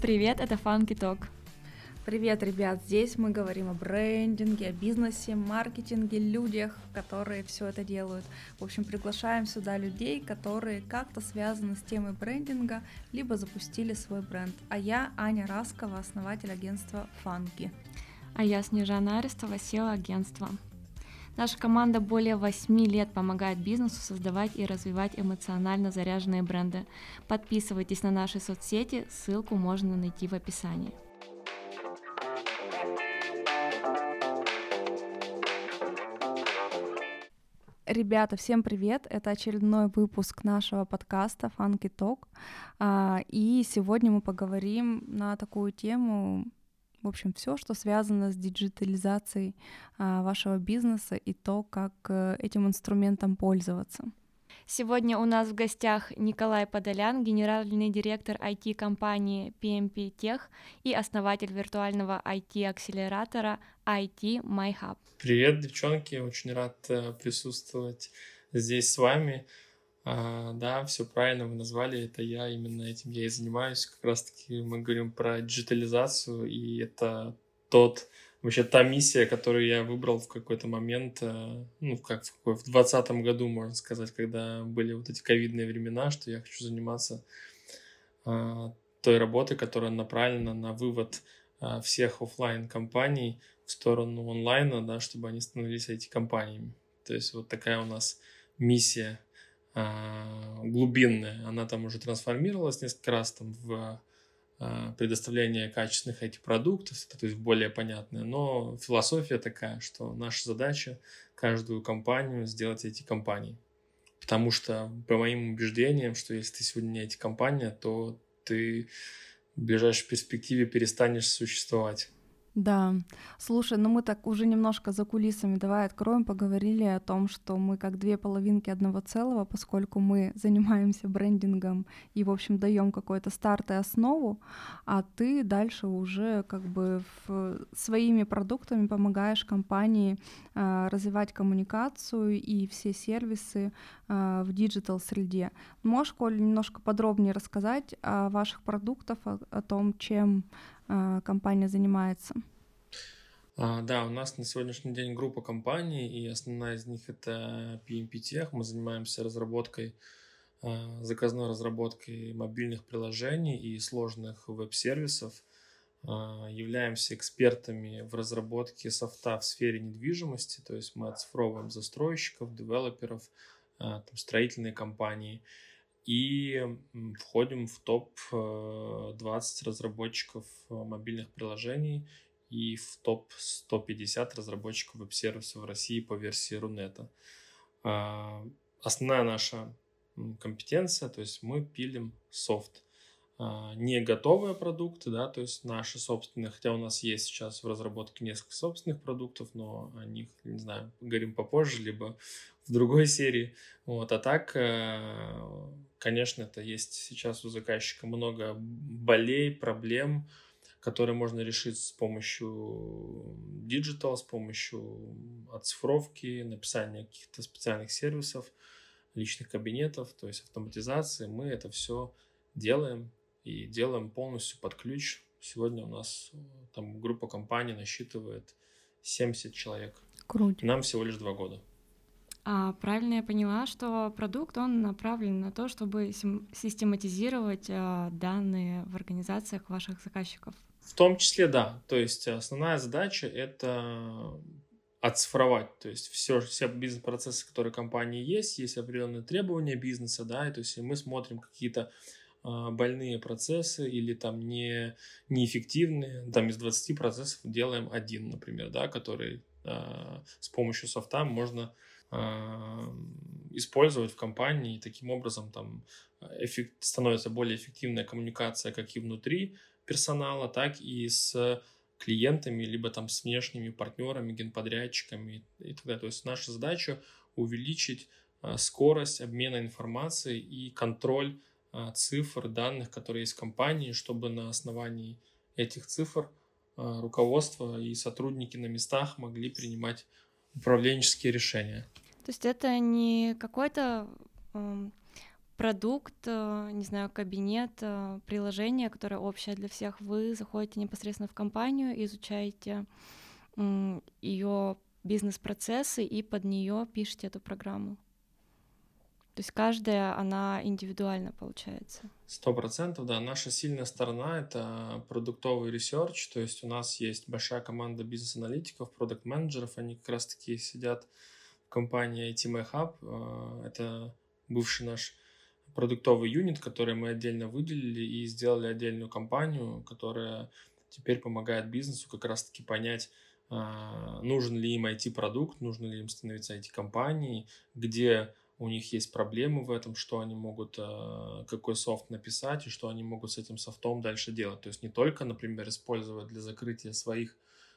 Привет, это Funky Talk. Привет, ребят! Здесь мы говорим о брендинге, о бизнесе, маркетинге, людях, которые все это делают. В общем, приглашаем сюда людей, которые как-то связаны с темой брендинга, либо запустили свой бренд. А я Аня Раскова, основатель агентства Funky. А я Снежана Арестова, SEO агентства. Наша команда более 8 лет помогает бизнесу создавать и развивать эмоционально заряженные бренды. Подписывайтесь на наши соцсети, ссылку можно найти в описании. Ребята, всем привет! Это очередной выпуск нашего подкаста Funky Talk. А, и сегодня мы поговорим на такую тему, в общем, все, что связано с диджитализацией а, вашего бизнеса и то, как э, этим инструментом пользоваться. Сегодня у нас в гостях Николай Подолян, генеральный директор IT-компании PMP Tech и основатель виртуального IT-акселератора IT MyHub. Привет, девчонки, очень рад э, присутствовать здесь с вами. А, да, все правильно вы назвали, это я, именно этим я и занимаюсь. Как раз-таки мы говорим про диджитализацию, и это тот вообще та миссия, которую я выбрал в какой-то момент, э, ну, как в, какой, в 2020 году, можно сказать, когда были вот эти ковидные времена, что я хочу заниматься а, той работой, которая направлена на вывод а, всех офлайн компаний в сторону онлайна, да, чтобы они становились эти компаниями. То есть вот такая у нас миссия глубинная, она там уже трансформировалась несколько раз там в а, предоставление качественных IT-продуктов, то есть более понятное. Но философия такая, что наша задача каждую компанию сделать эти компании. Потому что, по моим убеждениям, что если ты сегодня не эти компания, то ты в ближайшей перспективе перестанешь существовать. Да, слушай, ну мы так уже немножко за кулисами, давай откроем, поговорили о том, что мы как две половинки одного целого, поскольку мы занимаемся брендингом и, в общем, даем какой-то старт и основу, а ты дальше уже как бы в, своими продуктами помогаешь компании э, развивать коммуникацию и все сервисы э, в digital среде. Можешь, Коль, немножко подробнее рассказать о ваших продуктах, о, о том, чем компания занимается? А, да, у нас на сегодняшний день группа компаний, и основная из них это PMP Tech. Мы занимаемся разработкой, а, заказной разработкой мобильных приложений и сложных веб-сервисов. А, являемся экспертами в разработке софта в сфере недвижимости, то есть мы оцифровываем застройщиков, девелоперов, строительные компании – и входим в топ-20 э, разработчиков э, мобильных приложений и в топ-150 разработчиков веб-сервисов в России по версии Рунета. А, основная наша компетенция, то есть мы пилим софт. А, не готовые продукты, да, то есть наши собственные, хотя у нас есть сейчас в разработке несколько собственных продуктов, но о них, не знаю, поговорим попозже, либо в другой серии. Вот, а так, э, конечно, это есть сейчас у заказчика много болей, проблем, которые можно решить с помощью digital, с помощью оцифровки, написания каких-то специальных сервисов, личных кабинетов, то есть автоматизации. Мы это все делаем, и делаем полностью под ключ. Сегодня у нас э, там группа компаний насчитывает 70 человек. Круто. Нам всего лишь два года. А, правильно я поняла, что продукт, он направлен на то, чтобы систематизировать а, данные в организациях ваших заказчиков? В том числе, да. То есть основная задача — это оцифровать, то есть все, все бизнес-процессы, которые компании есть, есть определенные требования бизнеса, да, и то есть мы смотрим какие-то больные процессы или там не, неэффективные, там из 20 процессов делаем один, например, да, который э, с помощью софта можно э, использовать в компании, и таким образом там эффект, становится более эффективная коммуникация как и внутри персонала, так и с клиентами, либо там с внешними партнерами, генподрядчиками и так далее. То есть наша задача увеличить скорость обмена информацией и контроль а, цифр, данных, которые есть в компании, чтобы на основании этих цифр руководство и сотрудники на местах могли принимать управленческие решения. То есть это не какой-то э, продукт, э, не знаю, кабинет, э, приложение, которое общее для всех. Вы заходите непосредственно в компанию, изучаете ее бизнес-процессы и под нее пишете эту программу. То есть каждая, она индивидуально получается. Сто процентов, да. Наша сильная сторона — это продуктовый research, то есть у нас есть большая команда бизнес-аналитиков, продукт-менеджеров, они как раз-таки сидят в компании IT Hub. Э, это бывший наш продуктовый юнит, который мы отдельно выделили и сделали отдельную компанию, которая теперь помогает бизнесу как раз-таки понять, а, нужен ли им IT-продукт, нужно ли им становиться IT-компанией, где у них есть проблемы в этом, что они могут, а, какой софт написать и что они могут с этим софтом дальше делать. То есть не только, например, использовать для закрытия своих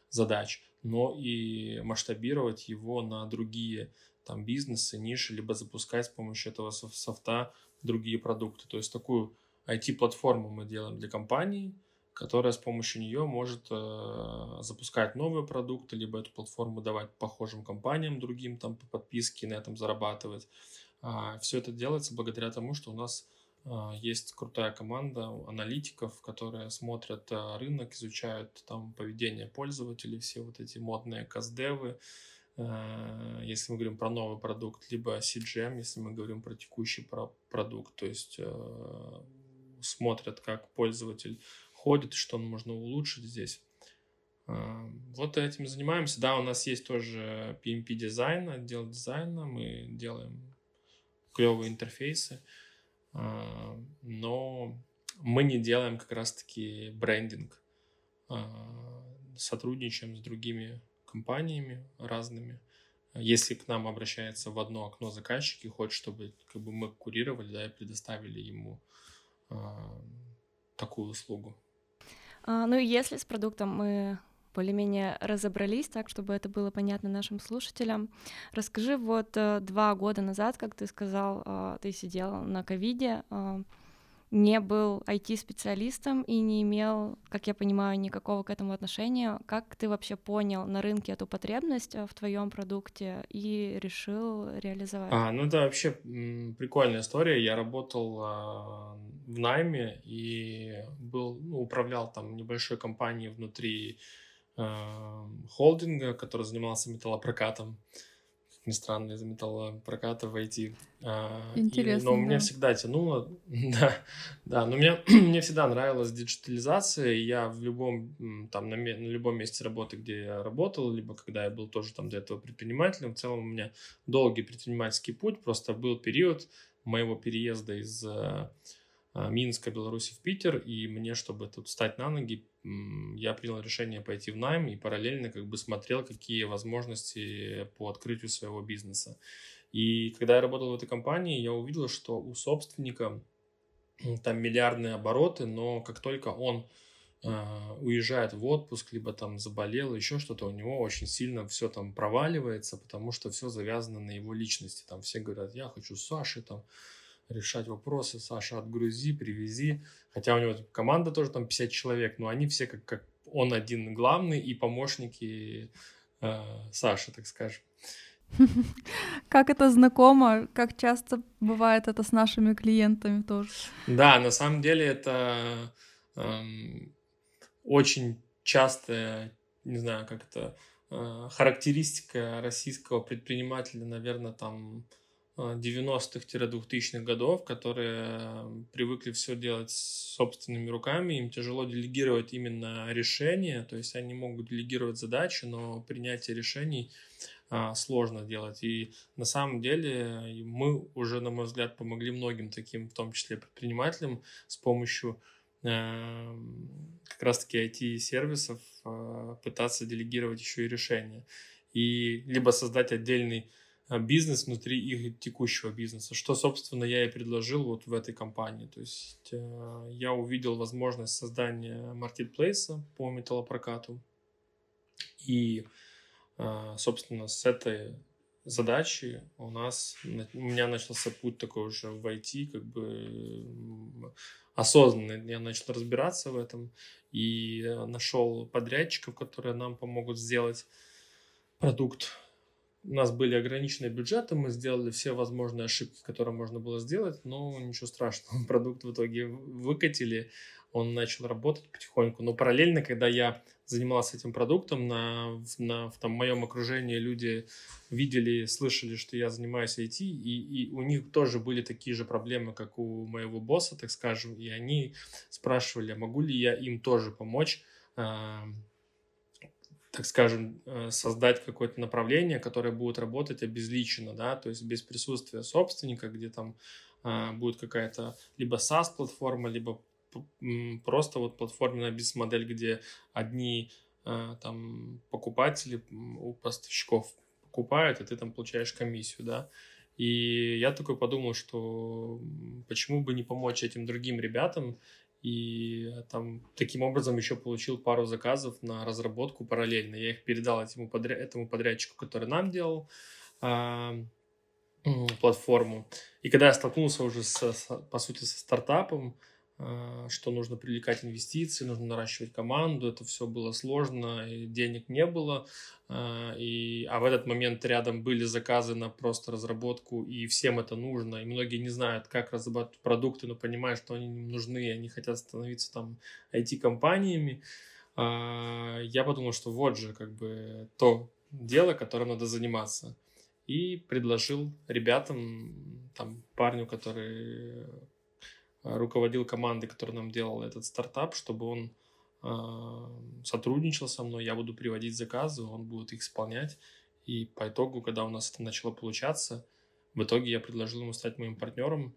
задач, но и масштабировать его на другие там бизнесы, ниши, либо запускать с помощью этого софта другие продукты. То есть такую IT-платформу мы делаем для компании, которая с помощью нее может э, запускать новые продукты, либо эту платформу давать похожим компаниям другим там по подписке на этом зарабатывать. А, все это делается благодаря тому, что у нас а, есть крутая команда аналитиков, которые смотрят а, рынок, изучают там поведение пользователей, все вот эти модные каздевы, Э, если мы говорим про новый продукт, либо CGM, если мы говорим про текущий продукт, то есть смотрят, как пользователь ходит, что можно улучшить здесь. Э, вот этим занимаемся. Да, у нас есть тоже PMP дизайн, отдел дизайна, мы делаем клевые интерфейсы, но мы не делаем как раз-таки брендинг. Сотрудничаем с другими компаниями разными. Если к нам обращается в одно окно заказчик и хочет, чтобы как бы мы курировали, да, и предоставили ему э, такую услугу. А, ну если с продуктом мы более-менее разобрались, так, чтобы это было понятно нашим слушателям. Расскажи, вот э, два года назад, как ты сказал, э, ты сидел на ковиде, э, не был IT-специалистом и не имел, как я понимаю, никакого к этому отношения. Как ты вообще понял на рынке эту потребность э, в твоем продукте и решил реализовать? А, ну да, вообще прикольная история. Я работал а, в найме и был, ну, управлял там небольшой компанией внутри а, холдинга, который занимался металлопрокатом ни странно, из металлопроката войти. Интересно, и, Но да. меня всегда тянуло, да, да, но меня, мне всегда нравилась диджитализация, и я в любом, там, на, на любом месте работы, где я работал, либо когда я был тоже там до этого предпринимателем, в целом у меня долгий предпринимательский путь, просто был период моего переезда из э, а, Минска, Беларуси в Питер, и мне, чтобы тут встать на ноги, я принял решение пойти в найм и параллельно как бы смотрел, какие возможности по открытию своего бизнеса. И когда я работал в этой компании, я увидел, что у собственника там миллиардные обороты, но как только он э, уезжает в отпуск, либо там заболел, еще что-то, у него очень сильно все там проваливается, потому что все завязано на его личности. Там все говорят, я хочу Саши, там, решать вопросы. Саша, отгрузи, привези. Хотя у него команда тоже там 50 человек, но они все как, как он один главный и помощники э, Саши, так скажем. Как это знакомо, как часто бывает это с нашими клиентами тоже. Да, на самом деле это эм, очень частая, не знаю, как это, э, характеристика российского предпринимателя, наверное, там 90-х-2000-х годов, которые привыкли все делать собственными руками, им тяжело делегировать именно решения, то есть они могут делегировать задачи, но принятие решений а, сложно делать. И на самом деле мы уже, на мой взгляд, помогли многим таким, в том числе предпринимателям, с помощью э, как раз-таки IT-сервисов э, пытаться делегировать еще и решения. И либо создать отдельный бизнес внутри их текущего бизнеса, что, собственно, я и предложил вот в этой компании. То есть э, я увидел возможность создания маркетплейса по металлопрокату. И, э, собственно, с этой задачи у нас, у меня начался путь такой уже в IT, как бы осознанный. Я начал разбираться в этом и нашел подрядчиков, которые нам помогут сделать продукт. У нас были ограниченные бюджеты, мы сделали все возможные ошибки, которые можно было сделать, но ничего страшного, продукт в итоге выкатили, он начал работать потихоньку. Но параллельно, когда я занимался этим продуктом, на, на, в там, моем окружении люди видели, слышали, что я занимаюсь IT, и, и у них тоже были такие же проблемы, как у моего босса, так скажем, и они спрашивали, а могу ли я им тоже помочь, э, так скажем, э, создать какое-то направление, которое будет работать обезличенно, да, то есть без присутствия собственника, где там э, будет какая-то либо SaaS-платформа, либо просто вот платформенная бизнес-модель, где одни э, там покупатели у поставщиков покупают, и ты там получаешь комиссию, да. И я такой подумал, что почему бы не помочь этим другим ребятам, и там таким образом еще получил пару заказов на разработку параллельно. Я их передал этому, подряд, этому подрядчику, который нам делал э, платформу. И когда я столкнулся уже, с, по сути, со стартапом, а, что нужно привлекать инвестиции, нужно наращивать команду, это все было сложно, и денег не было, а, и, а в этот момент рядом были заказы на просто разработку, и всем это нужно, и многие не знают, как разрабатывать продукты, но понимают, что они им нужны, и они хотят становиться там IT-компаниями, а, я подумал, что вот же как бы то дело, которым надо заниматься. И предложил ребятам, там, парню, который руководил командой, которая нам делала этот стартап, чтобы он э, сотрудничал со мной, я буду приводить заказы, он будет их исполнять. И по итогу, когда у нас это начало получаться, в итоге я предложил ему стать моим партнером.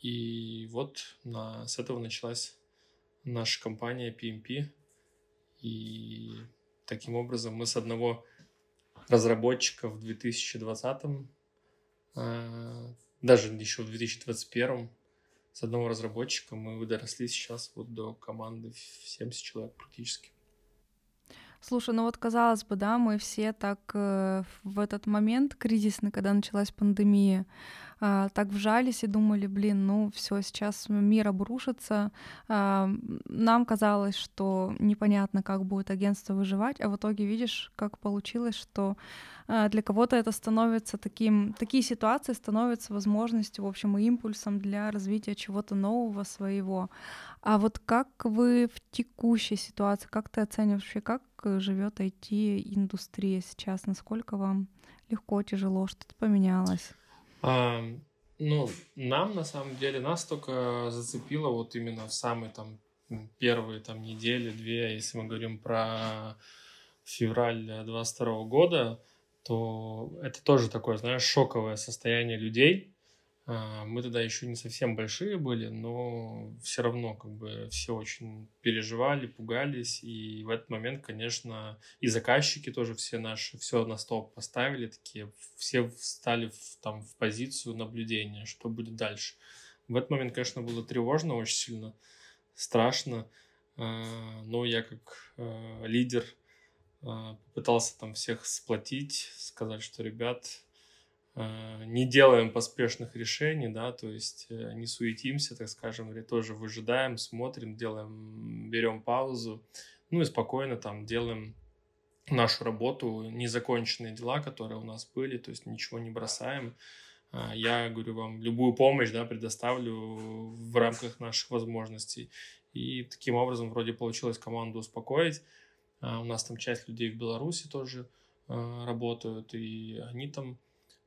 И вот на, с этого началась наша компания PMP. И таким образом мы с одного разработчика в 2020, э, даже еще в 2021 с одного разработчика мы выросли сейчас вот до команды в 70 человек практически. Слушай, ну вот казалось бы, да, мы все так э, в этот момент кризисный, когда началась пандемия, э, так вжались и думали, блин, ну все, сейчас мир обрушится. Э, нам казалось, что непонятно, как будет агентство выживать, а в итоге видишь, как получилось, что э, для кого-то это становится таким, такие ситуации становятся возможностью, в общем, и импульсом для развития чего-то нового своего. А вот как вы в текущей ситуации, как ты оцениваешь вообще, как живет IT-индустрия сейчас? Насколько вам легко, тяжело, что-то поменялось? Ну, нам на самом деле нас только зацепило вот именно в самые там первые там недели, две, если мы говорим про февраль 22 года, то это тоже такое, знаешь, шоковое состояние людей, мы тогда еще не совсем большие были, но все равно как бы все очень переживали, пугались. И в этот момент, конечно, и заказчики тоже все наши, все на стол поставили, такие, все встали в, там в позицию наблюдения, что будет дальше. В этот момент, конечно, было тревожно очень сильно, страшно. А, но я как а, лидер попытался там всех сплотить, сказать, что, ребят, Э, не делаем поспешных решений, да, то есть э, не суетимся, так скажем, или тоже выжидаем, смотрим, делаем, берем паузу, ну и спокойно там делаем нашу работу, незаконченные дела, которые у нас были, то есть ничего не бросаем. А, я говорю вам, любую помощь, да, предоставлю в рамках наших возможностей. И таким образом вроде получилось команду успокоить. А, у нас там часть людей в Беларуси тоже э, работают, и они там Э,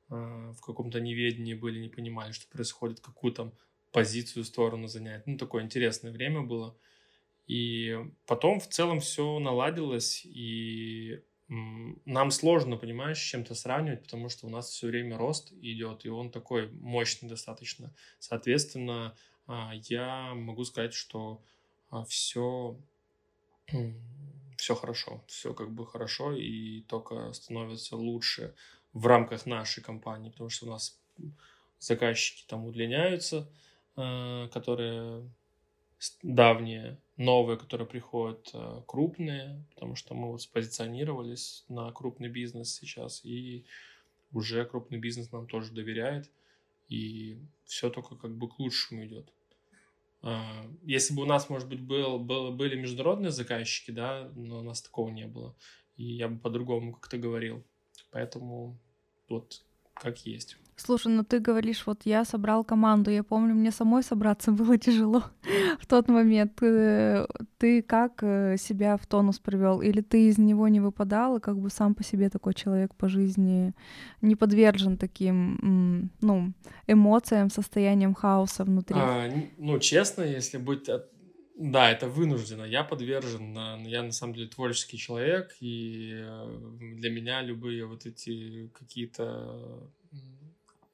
в каком-то неведении были, не понимали, что происходит, какую там позицию, сторону занять. Ну, такое интересное время было. И потом в целом все наладилось, и нам сложно, понимаешь, с чем-то сравнивать, потому что у нас все время рост идет, и он такой мощный достаточно. Соответственно, а, я могу сказать, что все а, все хорошо, все как бы хорошо, и только становится лучше в рамках нашей компании, потому что у нас заказчики там удлиняются, э, которые давние, новые, которые приходят, э, крупные, потому что мы вот спозиционировались на крупный бизнес сейчас, и уже крупный бизнес нам тоже доверяет, и все только как бы к лучшему идет. А, если бы у нас, может быть, был, был, были международные заказчики, да, но у нас такого не было, и я бы по-другому как-то говорил. Поэтому вот как есть. Слушай, ну ты говоришь, вот я собрал команду. Я помню, мне самой собраться было тяжело в тот момент. Э, ты как э, себя в тонус привел? Или ты из него не выпадал, и как бы сам по себе такой человек по жизни не подвержен таким, ну, эмоциям, состояниям хаоса внутри? А, ну, честно, если быть да, это вынуждено. Я подвержен, я на самом деле творческий человек, и э, для меня любые вот эти какие-то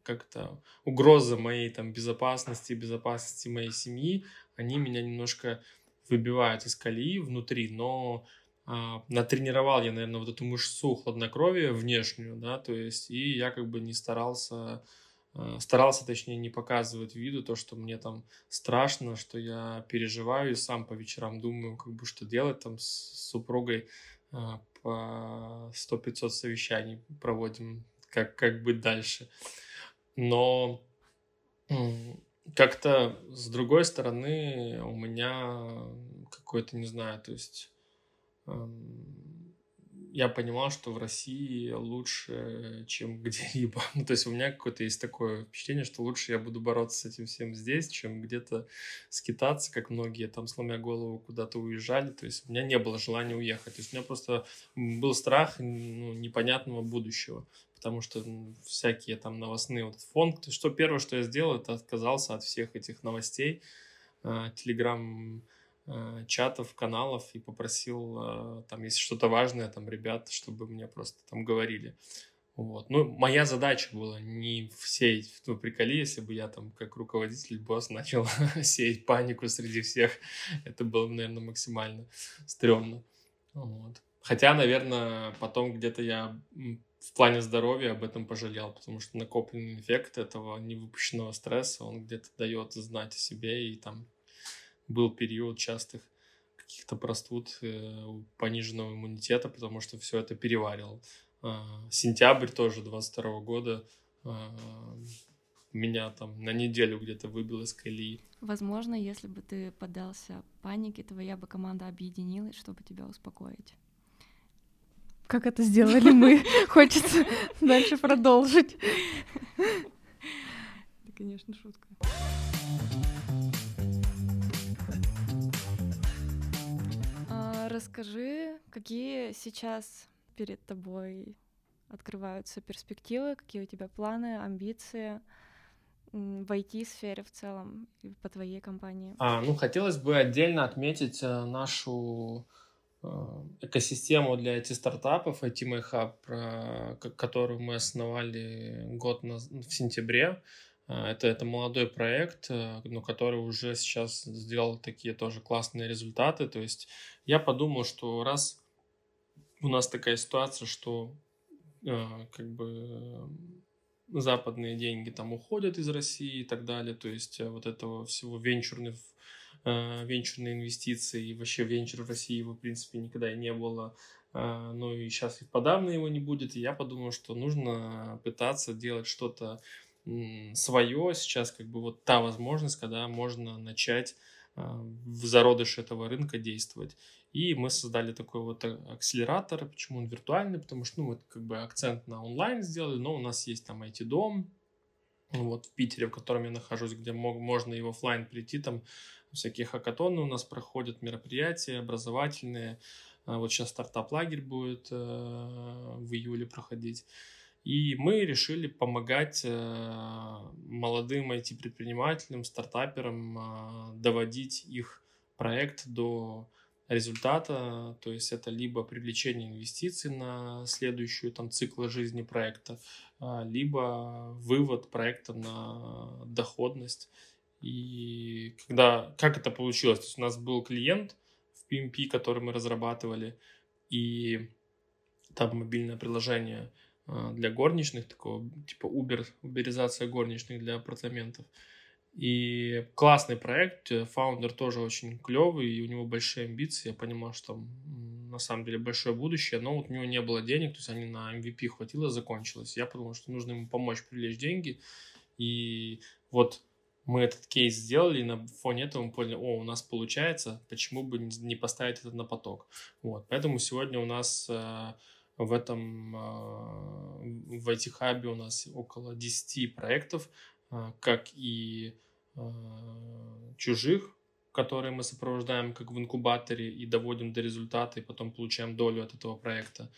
как-то угрозы моей там безопасности, безопасности моей семьи, они меня немножко выбивают из колеи внутри, но а, натренировал я, наверное, вот эту мышцу хладнокровия внешнюю, да, то есть, и я как бы не старался, старался, точнее, не показывать виду то, что мне там страшно, что я переживаю и сам по вечерам думаю, как бы, что делать там с супругой а, по 100-500 совещаний проводим, как, как быть дальше. Но как-то с другой стороны у меня какой-то, не знаю, то есть я понимал, что в России лучше, чем где-либо. Ну, то есть у меня какое-то есть такое впечатление, что лучше я буду бороться с этим всем здесь, чем где-то скитаться, как многие там, сломя голову, куда-то уезжали. То есть у меня не было желания уехать. То есть у меня просто был страх ну, непонятного будущего потому что всякие там новостные вот фонд. То что первое, что я сделал, это отказался от всех этих новостей, телеграм чатов, каналов и попросил а, там, если что-то важное, там, ребят, чтобы мне просто там говорили. Вот. Ну, моя задача была не сеять в приколе, если бы я там как руководитель, босс начал сеять панику среди всех. Это было, наверное, максимально стрёмно. Вот. Хотя, наверное, потом где-то я в плане здоровья об этом пожалел, потому что накопленный эффект этого невыпущенного стресса, он где-то дает знать о себе, и там был период частых каких-то простуд, э, пониженного иммунитета, потому что все это переварил. Э, сентябрь тоже 22 года э, меня там на неделю где-то выбил из колеи. Возможно, если бы ты поддался панике, твоя бы команда объединилась, чтобы тебя успокоить как это сделали мы. Хочется дальше продолжить. Это, конечно, шутка. Расскажи, какие сейчас перед тобой открываются перспективы, какие у тебя планы, амбиции в IT-сфере в целом по твоей компании? А, ну, хотелось бы отдельно отметить э, нашу Э, экосистему для IT-стартапов, IT My Hub, которую мы основали год на, в сентябре. Э, это, это молодой проект, э, но который уже сейчас сделал такие тоже классные результаты. То есть я подумал, что раз у нас такая ситуация, что как бы западные деньги там уходят из России и так далее, то есть вот этого всего венчурных э, венчурные инвестиции, и вообще венчур в России его, в принципе, никогда и не было. Э, ну и сейчас и подавно его не будет. И я подумал, что нужно пытаться делать что-то свое. Сейчас как бы вот та возможность, когда можно начать э, в зародыш этого рынка действовать. И мы создали такой вот акселератор. Почему он виртуальный? Потому что, ну, вот как бы акцент на онлайн сделали, но у нас есть там IT-дом, вот в Питере, в котором я нахожусь, где мог, можно и в офлайн прийти, там всякие хакатоны у нас проходят, мероприятия образовательные. А, вот сейчас стартап-лагерь будет э, в июле проходить. И мы решили помогать э, молодым IT-предпринимателям, стартаперам а, доводить их проект до результата, то есть это либо привлечение инвестиций на следующую там цикл жизни проекта, а, либо вывод проекта на доходность и когда, как это получилось? То есть у нас был клиент в PMP, который мы разрабатывали, и там мобильное приложение для горничных, такого типа Uber, уберизация горничных для апартаментов. И классный проект, фаундер тоже очень клевый, и у него большие амбиции, я понимал, что там на самом деле большое будущее, но вот у него не было денег, то есть они на MVP хватило, закончилось. Я подумал, что нужно ему помочь привлечь деньги, и вот мы этот кейс сделали, и на фоне этого мы поняли, о, у нас получается, почему бы не поставить это на поток. Вот, поэтому сегодня у нас э, в этом, э, в IT-хабе у нас около 10 проектов, э, как и чужих, которые мы сопровождаем как в инкубаторе и доводим до результата, и потом получаем долю от этого проекта.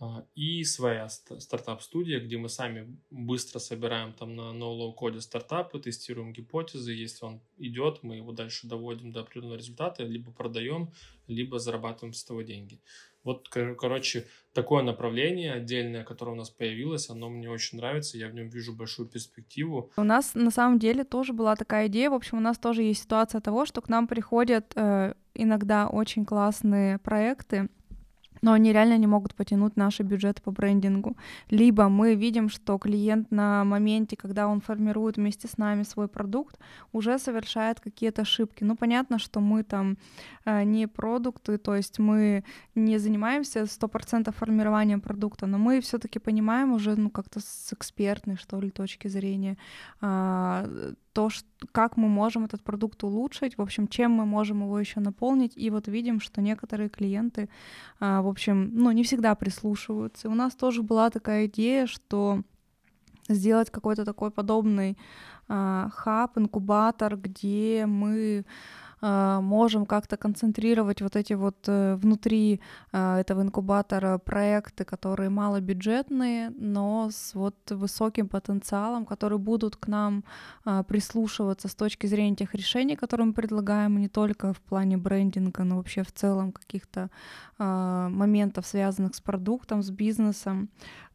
А, и своя стартап-студия, где мы сами быстро собираем там на no-low-code е стартапы, тестируем гипотезы. Если он идет, мы его дальше доводим до определенного результата, либо продаем, либо зарабатываем с этого деньги. Вот, короче, такое направление отдельное, которое у нас появилось, оно мне очень нравится, я в нем вижу большую перспективу. У нас на самом деле тоже была такая идея, в общем, у нас тоже есть ситуация того, что к нам приходят э, иногда очень классные проекты, но они реально не могут потянуть наши бюджеты по брендингу. Либо мы видим, что клиент на моменте, когда он формирует вместе с нами свой продукт, уже совершает какие-то ошибки. Ну, понятно, что мы там э, не продукты, то есть мы не занимаемся 100% формированием продукта, но мы все таки понимаем уже, ну, как-то с экспертной, что ли, точки зрения, э, то, как мы можем этот продукт улучшить, в общем, чем мы можем его еще наполнить. И вот видим, что некоторые клиенты, а, в общем, ну, не всегда прислушиваются. И у нас тоже была такая идея, что сделать какой-то такой подобный а, хаб, инкубатор, где мы можем как-то концентрировать вот эти вот э, внутри а, этого инкубатора проекты, которые малобюджетные, но с вот высоким потенциалом, которые будут к нам а, прислушиваться с точки зрения тех решений, которые мы предлагаем, не только в плане брендинга, но вообще в целом каких-то моментов, связанных с продуктом, с бизнесом.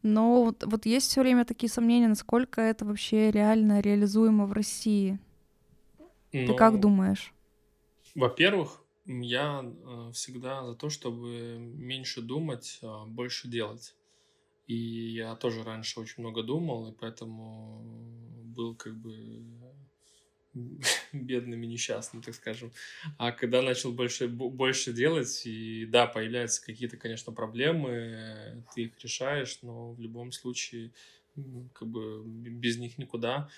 Но вот, вот есть все время такие сомнения, насколько это вообще реально реализуемо в России. Ты как думаешь? Во-первых, я э, всегда за то, чтобы меньше думать, а больше делать. И я тоже раньше очень много думал, и поэтому был как бы бедным и несчастным, так скажем. А когда начал больше, больше делать, и да, появляются какие-то, конечно, проблемы, ты их решаешь, но в любом случае как бы без них никуда.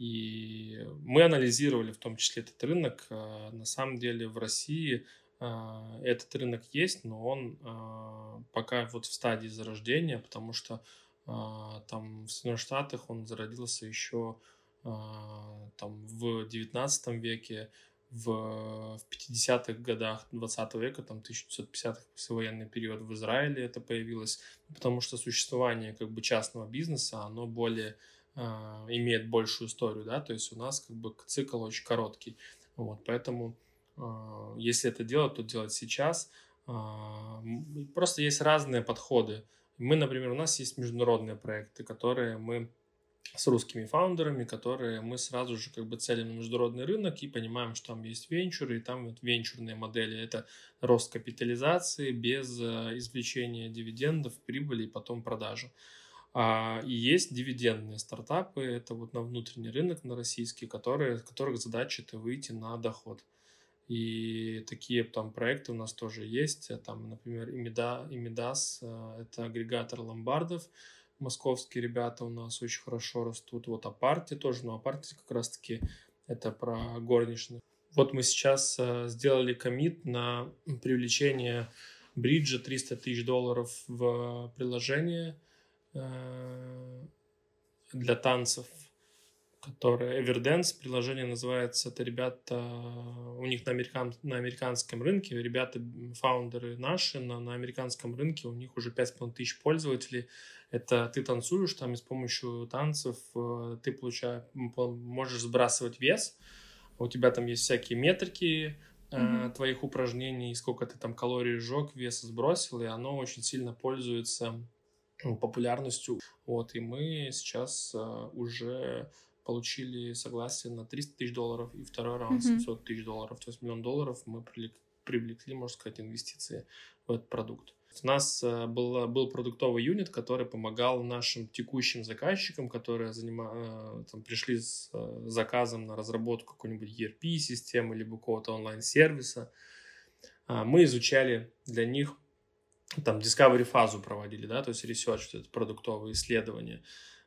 И мы анализировали в том числе этот рынок. А, на самом деле в России а, этот рынок есть, но он а, пока вот в стадии зарождения, потому что там в Соединенных Штатах он зародился еще там в 19 веке, в, в 50-х годах 20 века, там 1950-х, послевоенный период в Израиле это появилось, потому что существование как бы частного бизнеса, оно более имеет большую историю, да, то есть у нас как бы цикл очень короткий, вот, поэтому э, если это делать, то делать сейчас. Э, просто есть разные подходы. Мы, например, у нас есть международные проекты, которые мы с русскими фаундерами, которые мы сразу же как бы целим на международный рынок и понимаем, что там есть венчуры, и там вот венчурные модели. Это рост капитализации без извлечения дивидендов, прибыли и потом продажи. А, и есть дивидендные стартапы, это вот на внутренний рынок, на российский, которые, которых задача это выйти на доход. И такие там проекты у нас тоже есть. Там, например, Имида, Имидас, э, это агрегатор ломбардов. Московские ребята у нас очень хорошо растут. Вот Апарти тоже, но Апарти как раз-таки это про горничных. Вот мы сейчас э, сделали комит на привлечение бриджа 300 тысяч долларов в приложение – Э, для танцев, которое Everdance, приложение называется, это ребята, у них на, американ, на американском рынке, ребята, фаундеры наши, на, на американском рынке, у них уже 5,5 тысяч пользователей, это ты танцуешь там и с помощью танцев э, ты получаешь, можешь сбрасывать вес, у тебя там есть всякие метрики, mm-hmm. твоих упражнений, сколько ты там калорий сжег, вес сбросил, и оно очень сильно пользуется популярностью. Вот, и мы сейчас uh, уже получили согласие на 300 тысяч долларов и второй раунд mm-hmm. 700 тысяч долларов. То есть миллион долларов мы привлекли, можно сказать, инвестиции в этот продукт. У нас э, был, был продуктовый юнит, который помогал нашим текущим заказчикам, которые занима... Э, там, пришли с заказом на разработку какой-нибудь ERP-системы либо какого-то онлайн-сервиса. А, мы изучали для них там discovery фазу проводили, да, то есть research, это продуктовые исследования.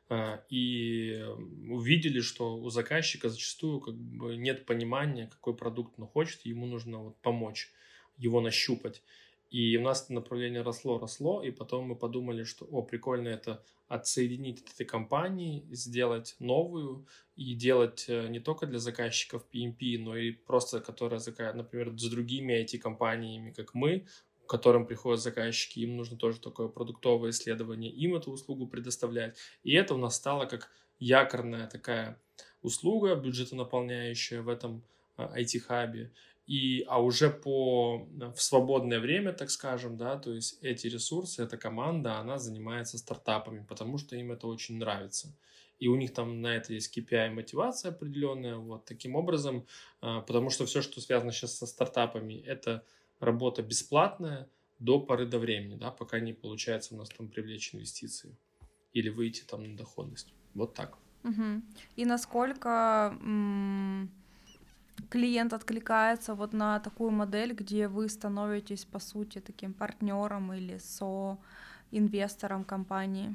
А, и увидели, что у заказчика зачастую как бы нет понимания, какой продукт он хочет, ему нужно вот помочь его нащупать. И у нас это направление росло, росло, и потом мы подумали, что, о, прикольно это отсоединить от этой компании, сделать новую и делать э, не только для заказчиков PMP, но и просто, которая, например, с другими IT-компаниями, как мы, к которым приходят заказчики, им нужно тоже такое продуктовое исследование, им эту услугу предоставлять. И это у нас стало как якорная такая услуга, бюджетонаполняющая в этом IT-хабе. А, и, а уже по, в свободное время, так скажем, да, то есть эти ресурсы, эта команда, она занимается стартапами, потому что им это очень нравится. И у них там на это есть KPI мотивация определенная, вот таким образом, а, потому что все, что связано сейчас со стартапами, это работа бесплатная до поры до времени, да, пока не получается у нас там привлечь инвестиции или выйти там на доходность. Вот так. Угу. И насколько м- клиент откликается вот на такую модель, где вы становитесь, по сути, таким партнером или со инвестором компании?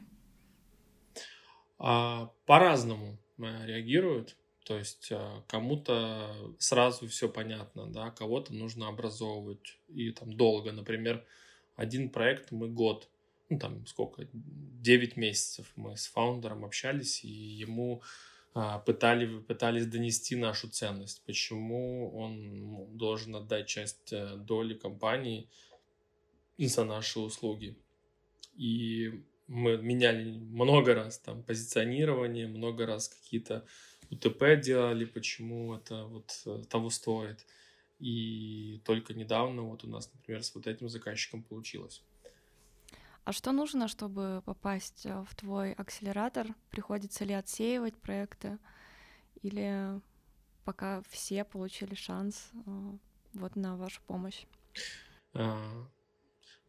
А, по-разному э, реагируют. То есть э, кому-то сразу все понятно, да, кого-то нужно образовывать и там долго. Например, один проект мы год, ну там сколько, 9 месяцев мы с фаундером общались, и ему а, пытали, пытались донести нашу ценность, почему он должен отдать часть э, доли компании за наши услуги. И мы меняли много раз там позиционирование, много раз какие-то УТП делали, почему это вот э, того стоит. И только недавно вот у нас, например, с вот этим заказчиком получилось. А что нужно, чтобы попасть э, в твой акселератор? Приходится ли отсеивать проекты? Или пока все получили шанс э, вот на вашу помощь?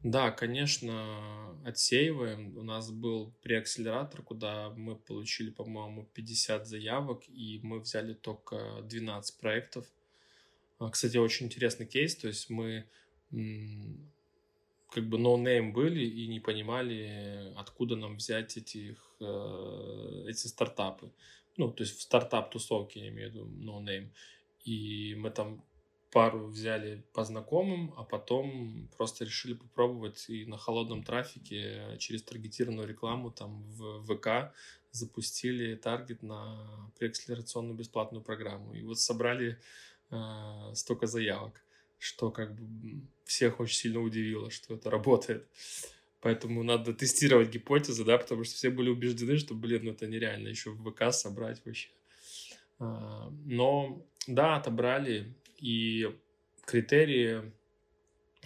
Да, конечно, отсеиваем. У нас был преакселератор, куда мы получили, по-моему, 50 заявок, и мы взяли только 12 проектов. А, кстати, очень интересный кейс, то есть мы как бы no name были и не понимали, откуда нам взять этих, э, эти стартапы. Ну, то есть в стартап-тусовке, я имею в виду, no name. И мы там пару взяли по знакомым, а потом просто решили попробовать и на холодном трафике через таргетированную рекламу там в ВК запустили таргет на преакселерационную бесплатную программу. И вот собрали э, столько заявок, что как бы всех очень сильно удивило, что это работает. Поэтому надо тестировать гипотезы, да, потому что все были убеждены, что, блин, ну это нереально еще в ВК собрать вообще. А, но да, отобрали, и критерии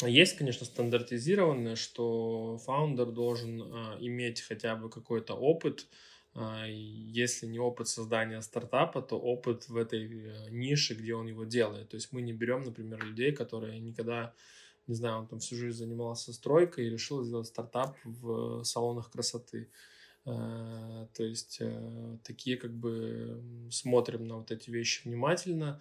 есть, конечно, стандартизированные, что фаундер должен а, иметь хотя бы какой-то опыт, а, если не опыт создания стартапа, то опыт в этой э, нише, где он его делает. То есть мы не берем, например, людей, которые никогда, не знаю, он там всю жизнь занимался стройкой и решил сделать стартап в салонах красоты. А, то есть э, такие как бы смотрим на вот эти вещи внимательно,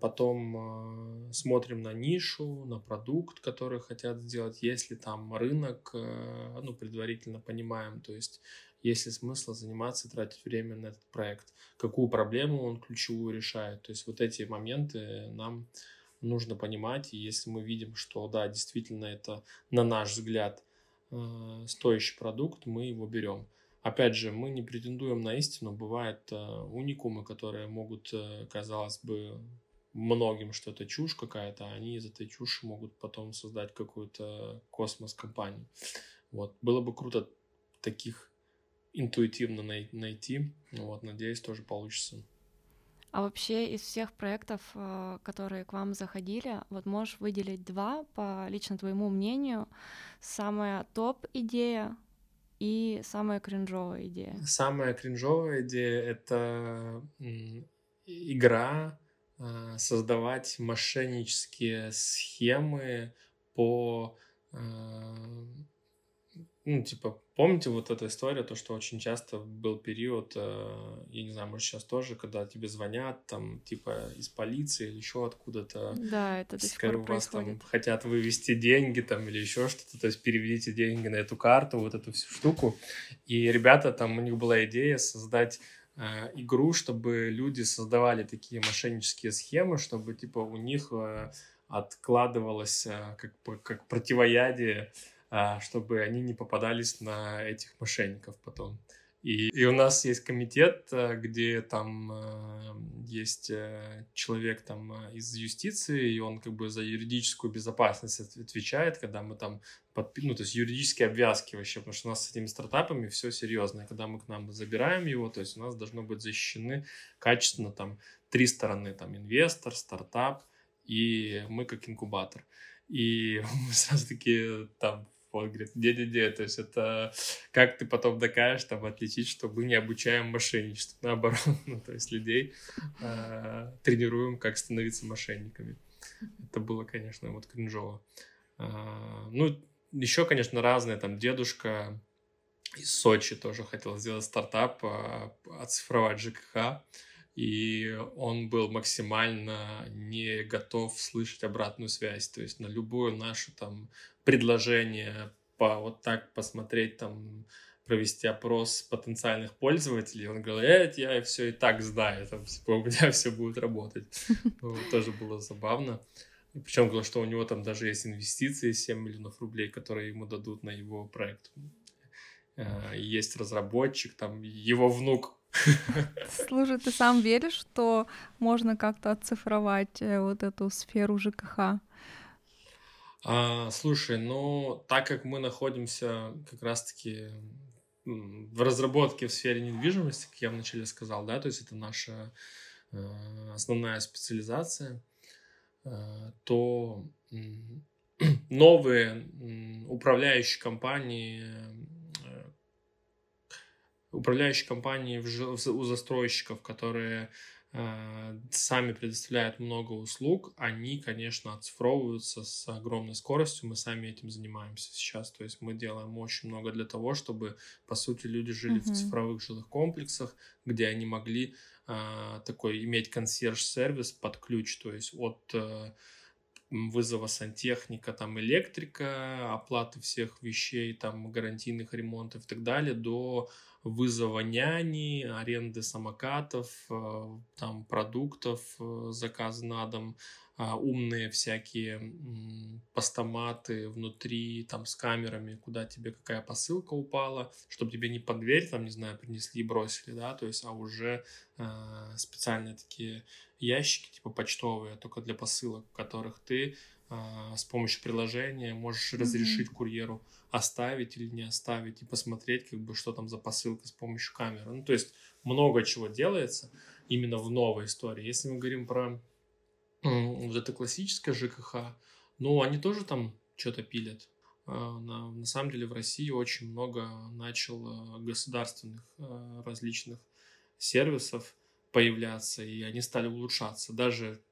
потом а, смотрим на нишу, на продукт, который хотят сделать, если там рынок, э, ну, предварительно понимаем, то есть есть ли смысл заниматься, тратить время на этот проект, какую проблему он ключевую решает. То есть вот эти моменты нам нужно понимать, и если мы видим, что да, действительно это, на наш взгляд, э, стоящий продукт, мы его берем. Опять же, мы не претендуем на истину. Бывают э, уникумы, которые могут, э, казалось бы, многим, что это чушь какая-то, а они из этой чуши могут потом создать какую-то космос-компанию. Вот. Было бы круто таких интуитивно най- найти. Вот, надеюсь, тоже получится. А вообще из всех проектов, э, которые к вам заходили, вот можешь выделить два по лично твоему мнению, самая топ идея и самая кринжовая идея? Самая кринжовая идея — это игра, а, создавать мошеннические схемы по ну, типа, помните вот эта история, то, что очень часто был период, э, я не знаю, может, сейчас тоже, когда тебе звонят, там, типа, из полиции или еще откуда-то. Да, это до сих пор вас происходит. там хотят вывести деньги там или еще что-то, то есть переведите деньги на эту карту, вот эту всю штуку. И ребята, там, у них была идея создать э, игру, чтобы люди создавали такие мошеннические схемы, чтобы, типа, у них э, откладывалось как, как противоядие чтобы они не попадались на этих мошенников потом. И, и у нас есть комитет, э, где там э, есть э, человек там из юстиции, и он как бы за юридическую безопасность отвечает, когда мы там под, ну, то есть юридические обвязки вообще, потому что у нас с этими стартапами все серьезно. И когда мы к нам забираем его, то есть у нас должно быть защищены качественно там три стороны, там инвестор, стартап и мы как инкубатор. И мы сразу такие там он говорит, не-не-не, то есть это как ты потом докажешь, там, отличить, что мы не обучаем мошенничеству, наоборот, ну, то есть людей э, тренируем, как становиться мошенниками. Это было, конечно, вот кринжово. Э, ну, еще, конечно, разные, там, дедушка из Сочи тоже хотел сделать стартап, э, оцифровать ЖКХ, и он был максимально не готов слышать обратную связь, то есть на любую нашу там предложение по вот так посмотреть там провести опрос потенциальных пользователей. Он говорит, э, я все и так знаю, там, типа, у меня все будет работать. Ну, тоже было забавно. Причем говорил, что у него там даже есть инвестиции 7 миллионов рублей, которые ему дадут на его проект. Э, есть разработчик, там его внук Слушай, ты сам веришь, что можно как-то оцифровать э, вот эту сферу ЖКХ? А, слушай, ну, так как мы находимся как раз-таки в разработке в сфере недвижимости, как я вначале сказал, да, то есть это наша э, основная специализация, э, то э, новые управляющие компании управляющие компании у застройщиков, которые э, сами предоставляют много услуг, они, конечно, оцифровываются с огромной скоростью. Мы сами этим занимаемся сейчас. То есть мы делаем очень много для того, чтобы, по сути, люди жили uh-huh. в цифровых жилых комплексах, где они могли э, такой иметь консьерж-сервис под ключ, то есть от э, вызова сантехника, там электрика, оплаты всех вещей, там гарантийных ремонтов и так далее, до вызова няни, аренды самокатов, э, там продуктов, э, заказ на дом, а, умные всякие постаматы внутри, там с камерами, куда тебе какая посылка упала, чтобы тебе не под дверь, там, не знаю, принесли и бросили, да, то есть, а уже э, специальные такие ящики, типа почтовые, только для посылок, в которых ты э, с помощью приложения можешь mm-hmm. разрешить курьеру оставить или не оставить и посмотреть, как бы, что там за посылка с помощью камеры. Ну, то есть много чего делается именно в новой истории. Если мы говорим про вот это классическое ЖКХ, ну, они тоже там что-то пилят. А, на, на самом деле в России очень много начало государственных а, различных сервисов появляться, и они стали улучшаться. Даже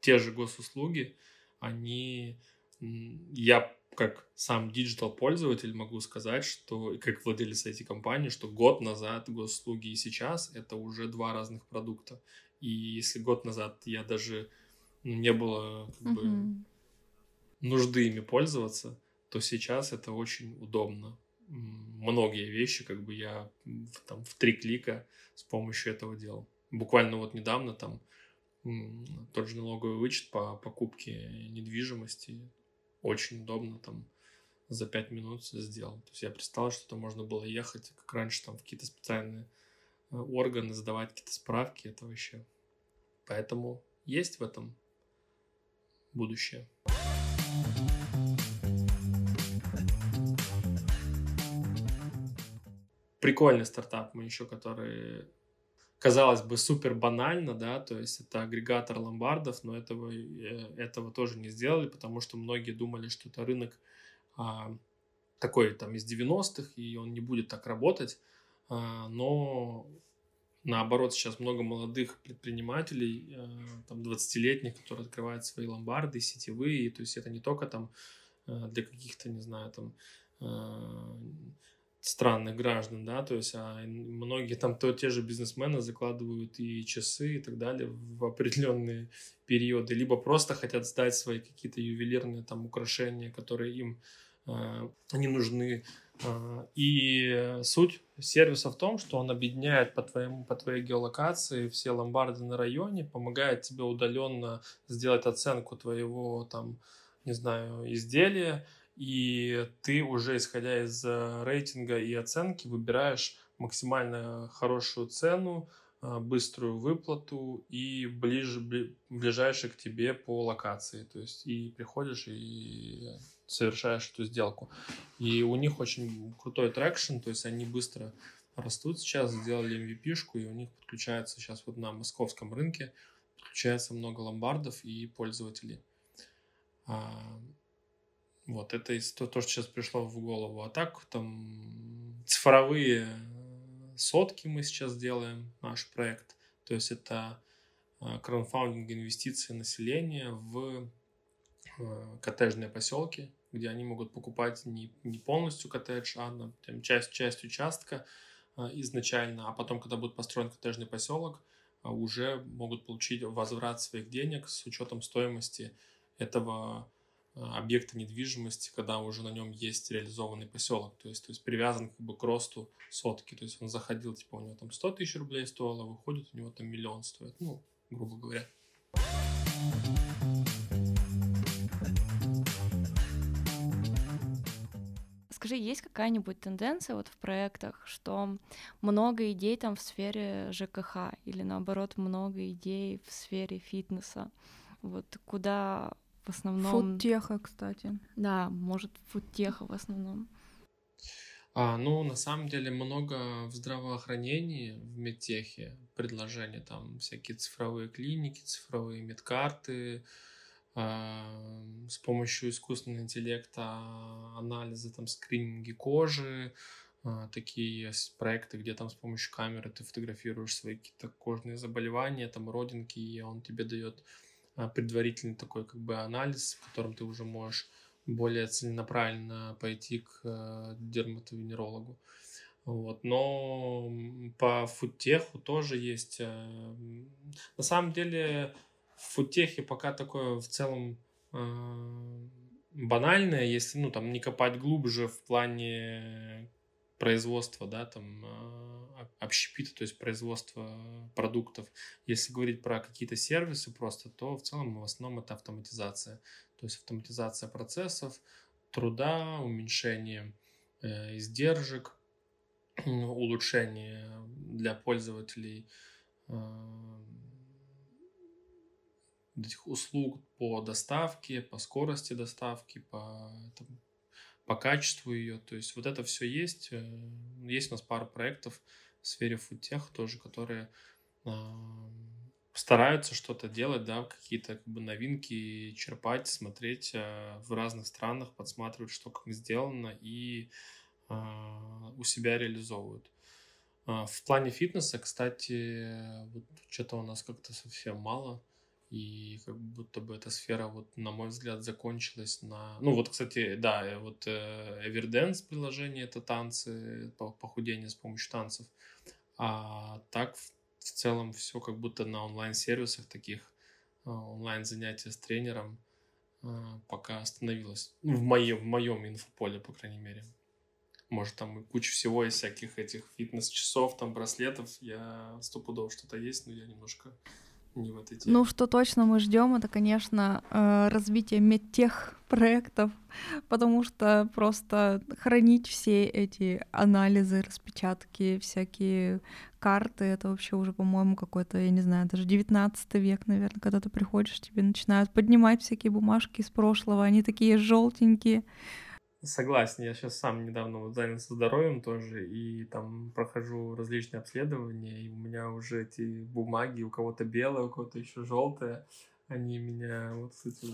те же госуслуги, они... Я как сам digital пользователь могу сказать, что как владелец этой компании, что год назад госуслуги и сейчас это уже два разных продукта. И если год назад я даже ну, не было как бы, uh-huh. нужды ими пользоваться, то сейчас это очень удобно. Многие вещи как бы я там в три клика с помощью этого делал. Буквально вот недавно там тот же налоговый вычет по покупке недвижимости очень удобно там за пять минут сделал. То есть я представил, что там можно было ехать, как раньше, там в какие-то специальные э, органы, сдавать какие-то справки, это вообще. Поэтому есть в этом будущее. Прикольный стартап мы еще, который казалось бы, супер банально, да, то есть это агрегатор ломбардов, но этого, э, этого тоже не сделали, потому что многие думали, что это рынок а, такой там из 90-х, и он не будет так работать, а, но наоборот сейчас много молодых предпринимателей, а, там 20-летних, которые открывают свои ломбарды, сетевые, то есть это не только там для каких-то, не знаю, там странных граждан, да, то есть а многие там то те же бизнесмены закладывают и часы и так далее в определенные периоды, либо просто хотят сдать свои какие-то ювелирные там украшения, которые им э, не нужны. Э, и суть сервиса в том, что он объединяет по, твоему, по твоей геолокации все ломбарды на районе, помогает тебе удаленно сделать оценку твоего там, не знаю, изделия, и ты уже, исходя из э, рейтинга и оценки, выбираешь максимально хорошую цену, э, быструю выплату и ближе, ближайший к тебе по локации. То есть и приходишь и совершаешь эту сделку. И у них очень крутой traction, то есть они быстро растут сейчас, сделали MVP -шку, и у них подключается сейчас вот на московском рынке, подключается много ломбардов и пользователей. Вот, это из то, то, что сейчас пришло в голову. А так, там, цифровые сотки мы сейчас делаем, наш проект. То есть это а, краудфандинг инвестиции населения в а, коттеджные поселки, где они могут покупать не, не полностью коттедж, а на, там, часть, часть участка изначально, а потом, когда будет построен коттеджный поселок, уже могут получить возврат своих денег с учетом стоимости этого объекта недвижимости, когда уже на нем есть реализованный поселок, то есть, то есть привязан как бы к росту сотки, то есть он заходил, типа у него там 100 тысяч рублей стоило, выходит у него там миллион стоит, ну, грубо говоря. Скажи, есть какая-нибудь тенденция вот в проектах, что много идей там в сфере ЖКХ или наоборот много идей в сфере фитнеса? Вот куда в основном... Фудтеха, кстати. Да, может, фудтеха в основном. А, ну, на самом деле много в здравоохранении, в медтехе предложения, там всякие цифровые клиники, цифровые медкарты, а, с помощью искусственного интеллекта анализы, там, скрининги кожи, а, такие есть проекты, где там с помощью камеры ты фотографируешь свои какие-то кожные заболевания, там родинки, и он тебе дает предварительный такой как бы анализ, в котором ты уже можешь более целенаправленно пойти к э, дерматовенерологу. Вот. Но по фудтеху тоже есть... Э, на самом деле в фудтехе пока такое в целом э, банальное, если ну, там, не копать глубже в плане производства, да, там общепита, то есть производство продуктов. Если говорить про какие-то сервисы просто, то в целом в основном это автоматизация. То есть автоматизация процессов, труда, уменьшение э, издержек, улучшение для пользователей э, этих услуг по доставке, по скорости доставки, по, там, по качеству ее. То есть вот это все есть. Э, есть у нас пара проектов, в сфере фудтех тоже, которые э, стараются что-то делать, да, какие-то как бы новинки черпать, смотреть э, в разных странах, подсматривать, что как сделано и э, у себя реализовывают. В плане фитнеса, кстати, вот что-то у нас как-то совсем мало, и как будто бы эта сфера, вот, на мой взгляд, закончилась на... Ну, вот, кстати, да, вот Everdance приложение — это танцы, похудение с помощью танцев. А так в, в целом все как будто на онлайн-сервисах таких, а, онлайн-занятия с тренером пока остановилось. Ну, в, моем, в моем инфополе, по крайней мере. Может, там куча всего из всяких этих фитнес-часов, там, браслетов. Я стопудово что-то есть, но я немножко не в этой теме. Ну, что точно мы ждем, это, конечно, э, развитие медтех проектов, потому что просто хранить все эти анализы, распечатки, всякие карты, это вообще уже, по-моему, какой-то, я не знаю, даже 19 век, наверное, когда ты приходишь, тебе начинают поднимать всякие бумажки из прошлого, они такие желтенькие, Согласен, я сейчас сам недавно вот занялся здоровьем тоже, и там прохожу различные обследования, и у меня уже эти бумаги, у кого-то белые, у кого-то еще желтые, они меня, вот, кстати,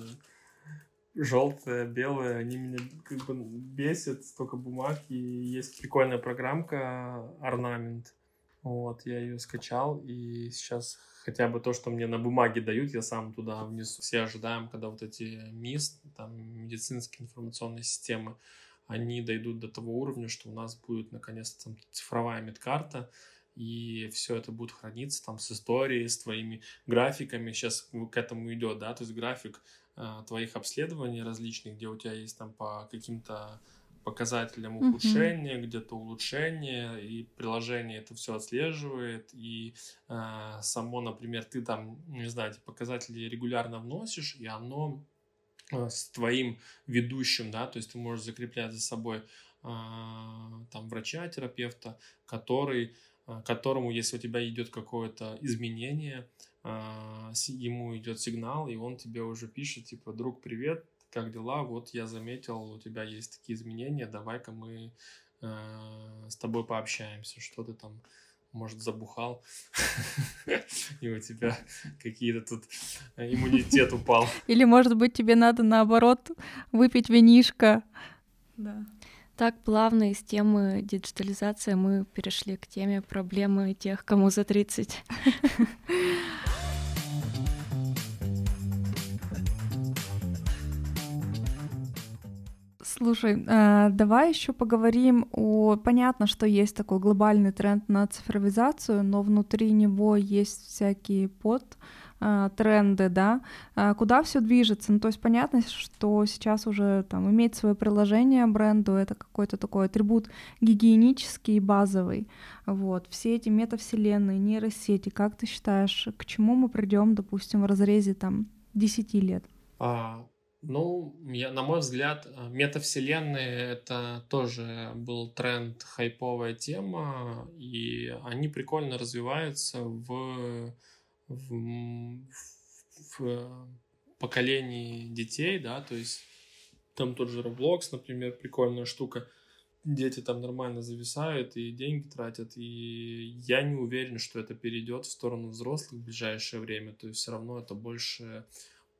желтые, белые, они меня как бы бесят, столько бумаг, и есть прикольная программка Ornament, Вот, я ее скачал, и сейчас хотя бы то, что мне на бумаге дают, я сам туда внесу. Все ожидаем, когда вот эти МИС, там, медицинские информационные системы, они дойдут до того уровня, что у нас будет наконец-то там цифровая медкарта, и все это будет храниться там с историей, с твоими графиками. Сейчас к этому идет, да, то есть график э, твоих обследований различных, где у тебя есть там по каким-то показателям ухудшения, mm-hmm. где-то улучшения, и приложение это все отслеживает, и э, само, например, ты там, не знаю, эти показатели регулярно вносишь, и оно э, с твоим ведущим, да, то есть ты можешь закреплять за собой э, там врача, терапевта, который а, которому, если у тебя идет какое-то изменение, а, ему идет сигнал, и он тебе уже пишет, типа, друг, привет, как дела? Вот я заметил, у тебя есть такие изменения, давай-ка мы а, с тобой пообщаемся, что ты там, может, забухал, и у тебя какие-то тут иммунитет упал. Или, может быть, тебе надо, наоборот, выпить винишко. Да. Так плавно из темы диджитализации мы перешли к теме проблемы тех, кому за 30. Слушай, а, давай еще поговорим о... Понятно, что есть такой глобальный тренд на цифровизацию, но внутри него есть всякие под а, тренды, да, а, куда все движется. Ну, то есть понятно, что сейчас уже там иметь свое приложение бренду это какой-то такой атрибут гигиенический базовый. Вот. Все эти метавселенные, нейросети, как ты считаешь, к чему мы придем, допустим, в разрезе там 10 лет? Ну, я, на мой взгляд, метавселенные это тоже был тренд, хайповая тема, и они прикольно развиваются в в, в поколении детей, да, то есть там тот же Roblox, например, прикольная штука. Дети там нормально зависают и деньги тратят, и я не уверен, что это перейдет в сторону взрослых в ближайшее время, то есть все равно это больше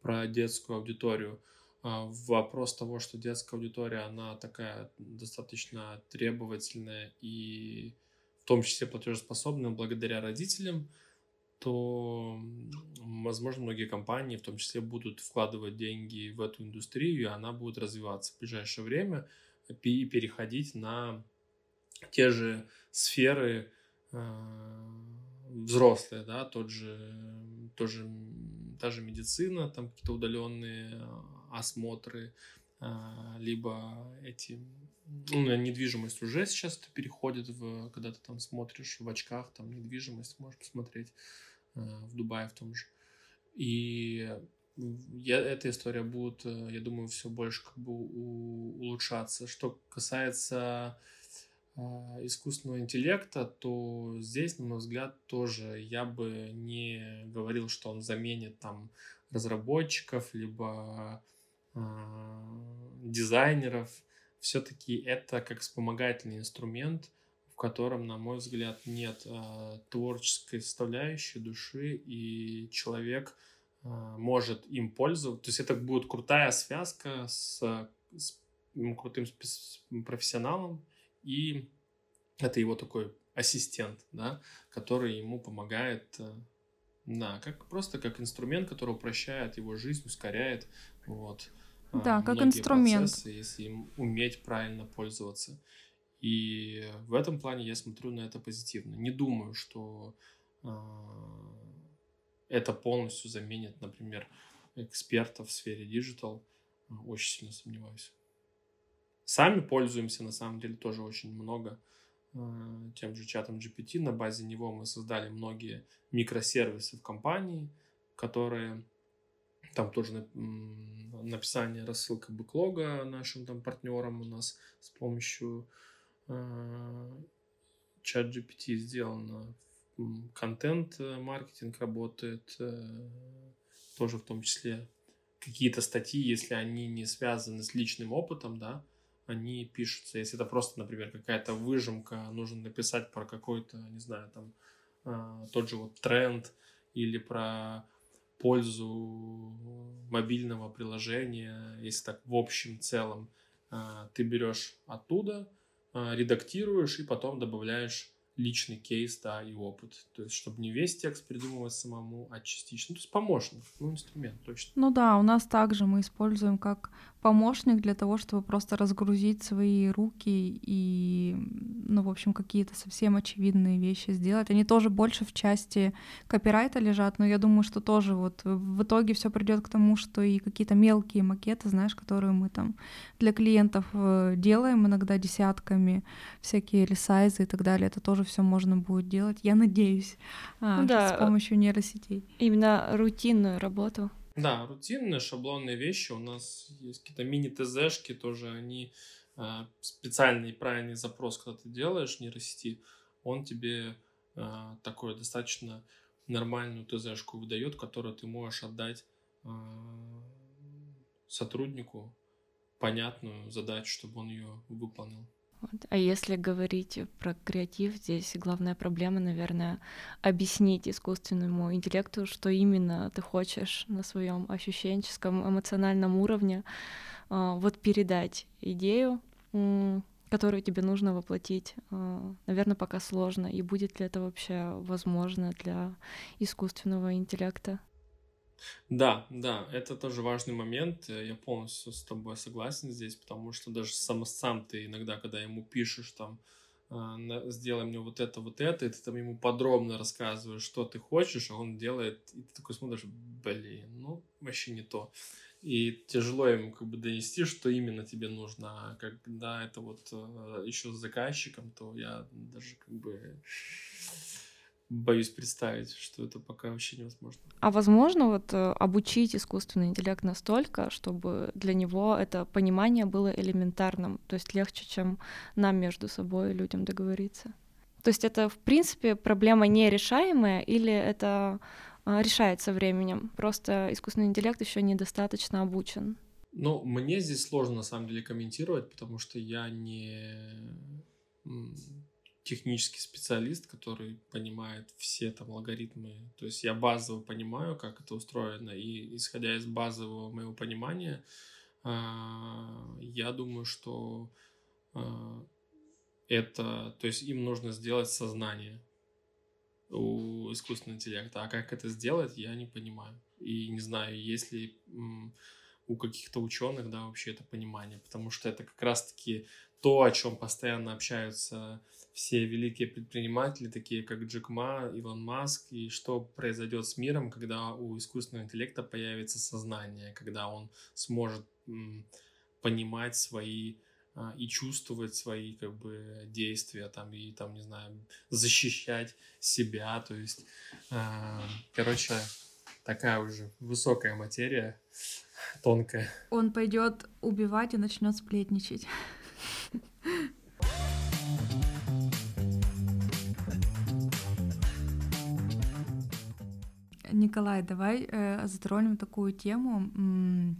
про детскую аудиторию. А, вопрос того, что детская аудитория, она такая достаточно требовательная и в том числе платежеспособная благодаря родителям – то, возможно, многие компании, в том числе, будут вкладывать деньги в эту индустрию, и она будет развиваться в ближайшее время и переходить на те же сферы э, взрослые, да, тот же, тоже, та же медицина, там какие-то удаленные осмотры, э, либо эти ну, недвижимость уже сейчас это переходит в, когда ты там смотришь в очках, там недвижимость можешь посмотреть Э, в Дубае в том же. И я, эта история будет, э, я думаю, все больше как бы у, улучшаться. Что касается э, искусственного интеллекта, то здесь, на мой взгляд, тоже я бы не говорил, что он заменит там разработчиков, либо дизайнеров. Все-таки это как вспомогательный инструмент – в котором, на мой взгляд, нет э, творческой составляющей души, и человек э, может им пользоваться. То есть это будет крутая связка с, с крутым профессионалом, и это его такой ассистент, да, который ему помогает, э, да, как просто как инструмент, который упрощает его жизнь, ускоряет, вот. Да, как инструмент. Процессы, если им уметь правильно пользоваться. И в этом плане я смотрю на это позитивно. Не думаю, что э, это полностью заменит, например, экспертов в сфере digital. Очень сильно сомневаюсь. Сами пользуемся, на самом деле, тоже очень много э, тем же чатом GPT. На базе него мы создали многие микросервисы в компании, которые там тоже написание, рассылка бэклога нашим там партнерам у нас с помощью Э, чат GPT сделано, контент-маркетинг работает, э, тоже в том числе какие-то статьи, если они не связаны с личным опытом, да, они пишутся. Если это просто, например, какая-то выжимка, нужно написать про какой-то, не знаю, там, э, тот же вот тренд или про пользу мобильного приложения, если так в общем целом, ты берешь оттуда, а, редактируешь и потом добавляешь личный кейс, да, и опыт. То есть, чтобы не весь текст придумывать самому, а частично. То есть помощник, ну, инструмент, точно. Ну да, у нас также мы используем как помощник для того, чтобы просто разгрузить свои руки и, ну, в общем, какие-то совсем очевидные вещи сделать. Они тоже больше в части копирайта лежат, но я думаю, что тоже вот в итоге все придет к тому, что и какие-то мелкие макеты, знаешь, которые мы там для клиентов э, делаем иногда десятками, всякие ресайзы и так далее, это тоже все можно будет делать. Я надеюсь, а, ну да, с помощью нейросетей. Именно рутинную работу. Да, рутинные шаблонные вещи. У нас есть какие-то мини-ТЗшки тоже, они э, специальный правильный запрос, когда ты делаешь нейросети, он тебе э, такой достаточно нормальную ТЗшку выдает, которую ты можешь отдать э, сотруднику понятную задачу, чтобы он ее выполнил. Вот. А если говорить про креатив, здесь главная проблема, наверное, объяснить искусственному интеллекту, что именно ты хочешь на своем ощущенческом, эмоциональном уровне, а, вот передать идею, которую тебе нужно воплотить, а, наверное, пока сложно. И будет ли это вообще возможно для искусственного интеллекта? Да, да, это тоже важный момент. Э, я полностью с тобой согласен здесь, потому что даже сам, сам ты иногда, когда ему пишешь там, а, сделай мне вот это, вот это, и ты там ему подробно рассказываешь, что ты хочешь, а он делает, и ты такой смотришь, блин, ну, вообще не то. И тяжело ему как бы донести, что именно тебе нужно. А когда это вот э, еще с заказчиком, то я даже как бы боюсь представить, что это пока вообще невозможно. А возможно вот э, обучить искусственный интеллект настолько, чтобы для него это понимание было элементарным, то есть легче, чем нам между собой людям договориться? То есть это, в принципе, проблема нерешаемая или это а, решается временем? Просто искусственный интеллект еще недостаточно обучен. Ну, мне здесь сложно на самом деле комментировать, потому что я не технический специалист, который понимает все там алгоритмы. То есть я базово понимаю, как это устроено, и исходя из базового моего понимания, а, я думаю, что а, это, то есть им нужно сделать сознание у искусственного интеллекта, а как это сделать, я не понимаю. И не знаю, есть ли у каких-то ученых, да, вообще это понимание, потому что это как раз-таки то, о чем постоянно общаются все великие предприниматели, такие как Джек Ма, Илон Маск, и что произойдет с миром, когда у искусственного интеллекта появится сознание, когда он сможет м, понимать свои а, и чувствовать свои как бы действия там и там не знаю защищать себя, то есть, а, короче, такая уже высокая материя, тонкая. Он пойдет убивать и начнет сплетничать. Николай, давай э, затронем такую тему м-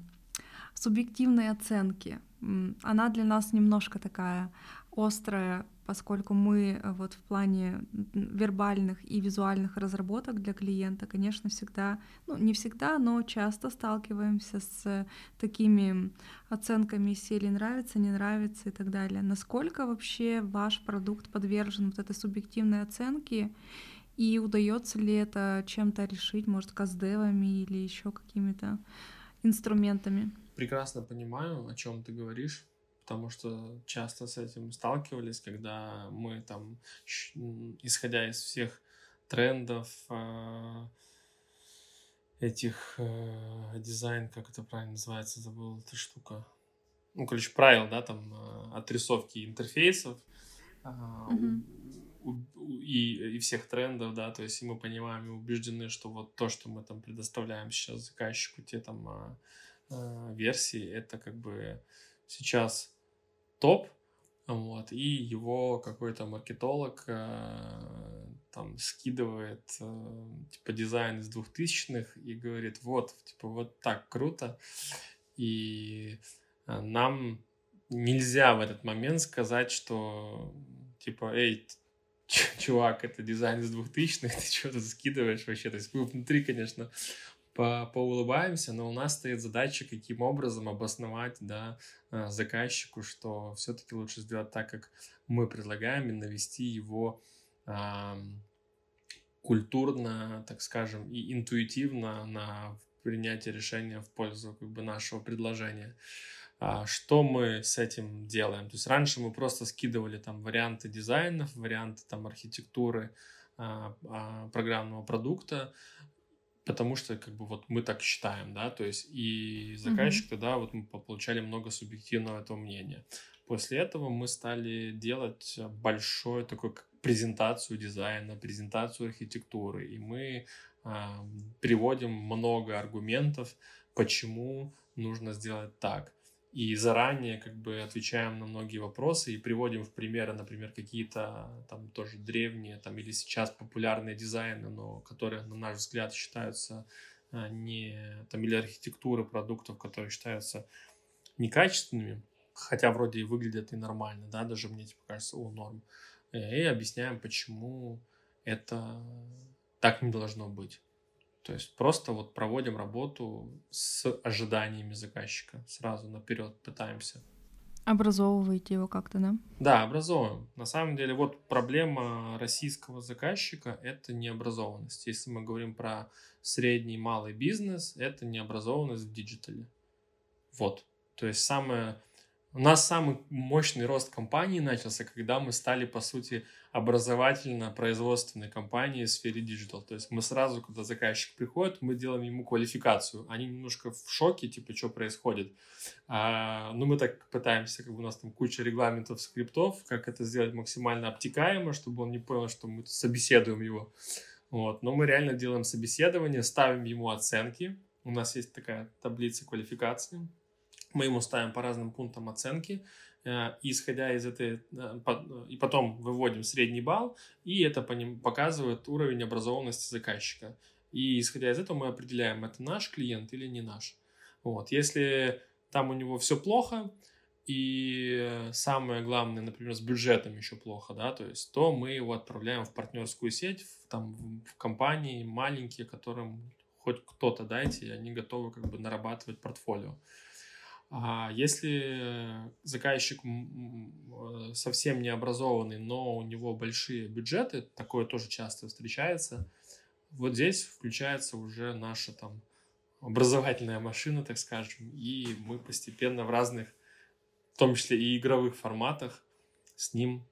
субъективной оценки. М- она для нас немножко такая острая, поскольку мы э, вот в плане вербальных и визуальных разработок для клиента, конечно, всегда, ну не всегда, но часто сталкиваемся с такими оценками серии нравится, не нравится и так далее. Насколько вообще ваш продукт подвержен вот этой субъективной оценке? И удается ли это чем-то решить, может, каздевами или еще какими-то инструментами? Прекрасно понимаю, о чем ты говоришь, потому что часто с этим сталкивались, когда мы там, исходя из всех трендов, а, этих э, дизайн, как это правильно называется, забыл эта штука. Ну, короче, правил, да, там, э, отрисовки интерфейсов. Mm-hmm и, и всех трендов, да, то есть мы понимаем и убеждены, что вот то, что мы там предоставляем сейчас заказчику, те там а, а, версии, это как бы сейчас топ, вот, и его какой-то маркетолог а, там скидывает а, типа дизайн из двухтысячных и говорит, вот, типа вот так круто, и а, нам нельзя в этот момент сказать, что типа, эй, чувак, это дизайн из двухтысячных, ты что-то скидываешь вообще. То есть мы внутри, конечно, по поулыбаемся, но у нас стоит задача, каким образом обосновать да, э, заказчику, что все-таки лучше сделать так, как мы предлагаем, и навести его культурно, так скажем, и интуитивно на принятие решения в пользу как бы, нашего предложения. А, что мы с этим делаем? То есть раньше мы просто скидывали там варианты дизайнов, варианты там архитектуры а, а, программного продукта, потому что как бы вот мы так считаем, да, то есть и заказчик mm-hmm. тогда вот мы получали много субъективного этого мнения. После этого мы стали делать большую такую презентацию дизайна, презентацию архитектуры, и мы э, приводим много аргументов, почему нужно сделать так и заранее как бы отвечаем на многие вопросы и приводим в примеры, например, какие-то там тоже древние там или сейчас популярные дизайны, но которые, на наш взгляд, считаются а, не там или архитектуры продуктов, которые считаются некачественными, хотя вроде и выглядят и нормально, да, даже мне типа кажется, о, норм. И объясняем, почему это так не должно быть. То есть просто вот проводим работу с ожиданиями заказчика. Сразу наперед пытаемся. Образовываете его как-то, да? Да, образовываем. На самом деле, вот проблема российского заказчика – это необразованность. Если мы говорим про средний малый бизнес, это необразованность в digital е. Вот. То есть самое у нас самый мощный рост компании начался, когда мы стали, по сути, образовательно-производственной компанией в сфере digital. То есть мы сразу, когда заказчик приходит, мы делаем ему квалификацию. Они немножко в шоке, типа, что происходит. А, ну, мы так пытаемся, как бы у нас там куча регламентов, скриптов, как это сделать максимально обтекаемо, чтобы он не понял, что мы собеседуем его. Вот. Но мы реально делаем собеседование, ставим ему оценки. У нас есть такая таблица квалификации мы ему ставим по разным пунктам оценки, э, исходя из этой, э, и потом выводим средний балл, и это по ним показывает уровень образованности заказчика. И исходя из этого мы определяем, это наш клиент или не наш. Вот. Если там у него все плохо, и самое главное, например, с бюджетом еще плохо, да, то есть, то мы его отправляем в партнерскую сеть, в, там, в компании маленькие, которым хоть кто-то дайте, и они готовы как бы нарабатывать портфолио. А если заказчик совсем не образованный, но у него большие бюджеты, такое тоже часто встречается, вот здесь включается уже наша там образовательная машина, так скажем, и мы постепенно в разных, в том числе и игровых форматах, с ним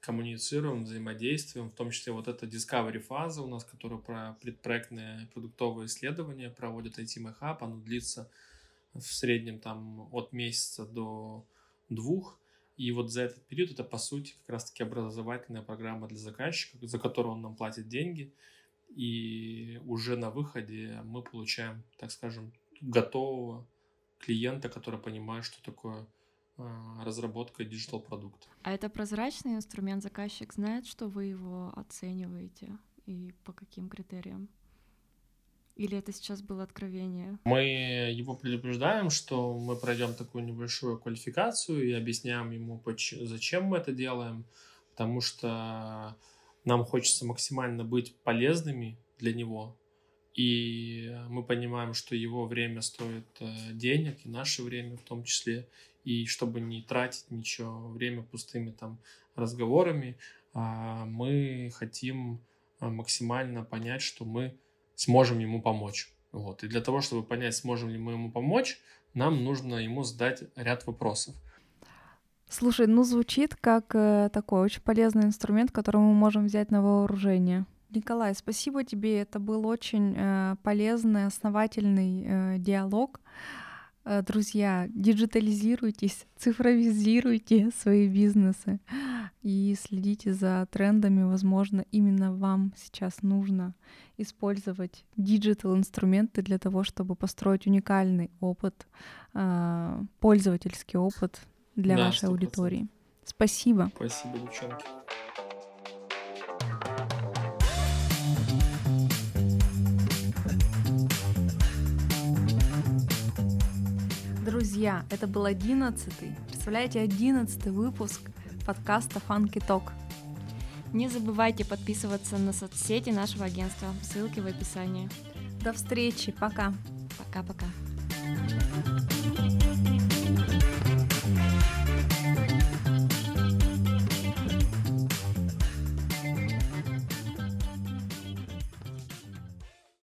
коммуницируем, взаимодействуем, в том числе вот эта discovery фаза у нас, которая про предпроектное продуктовое исследование проводит IT Hub, оно длится в среднем там от месяца до двух. И вот за этот период это, по сути, как раз-таки образовательная программа для заказчика, за которую он нам платит деньги. И уже на выходе мы получаем, так скажем, готового клиента, который понимает, что такое а, разработка digital продукта. А это прозрачный инструмент, заказчик знает, что вы его оцениваете и по каким критериям? Или это сейчас было откровение? Мы его предупреждаем, что мы пройдем такую небольшую квалификацию и объясняем ему, зачем мы это делаем, потому что нам хочется максимально быть полезными для него. И мы понимаем, что его время стоит э, денег, и наше время в том числе. И чтобы не тратить ничего, время пустыми там разговорами, а, мы хотим э, максимально понять, что мы сможем ему помочь. Вот. И для того, чтобы понять, сможем ли мы ему помочь, нам нужно ему задать ряд вопросов. Слушай, ну звучит как э, такой очень полезный инструмент, который мы можем взять на вооружение. Николай, спасибо тебе. Это был очень э, полезный, основательный э, диалог. Э, друзья, диджитализируйтесь, цифровизируйте свои бизнесы и следите за трендами. Возможно, именно вам сейчас нужно использовать digital инструменты для того, чтобы построить уникальный опыт, а, пользовательский опыт для да, вашей 100%. аудитории. Спасибо. Спасибо, девчонки. Друзья, это был одиннадцатый, представляете, одиннадцатый выпуск подкаста Funky Talk. Не забывайте подписываться на соцсети нашего агентства. Ссылки в описании. До встречи. Пока. Пока-пока.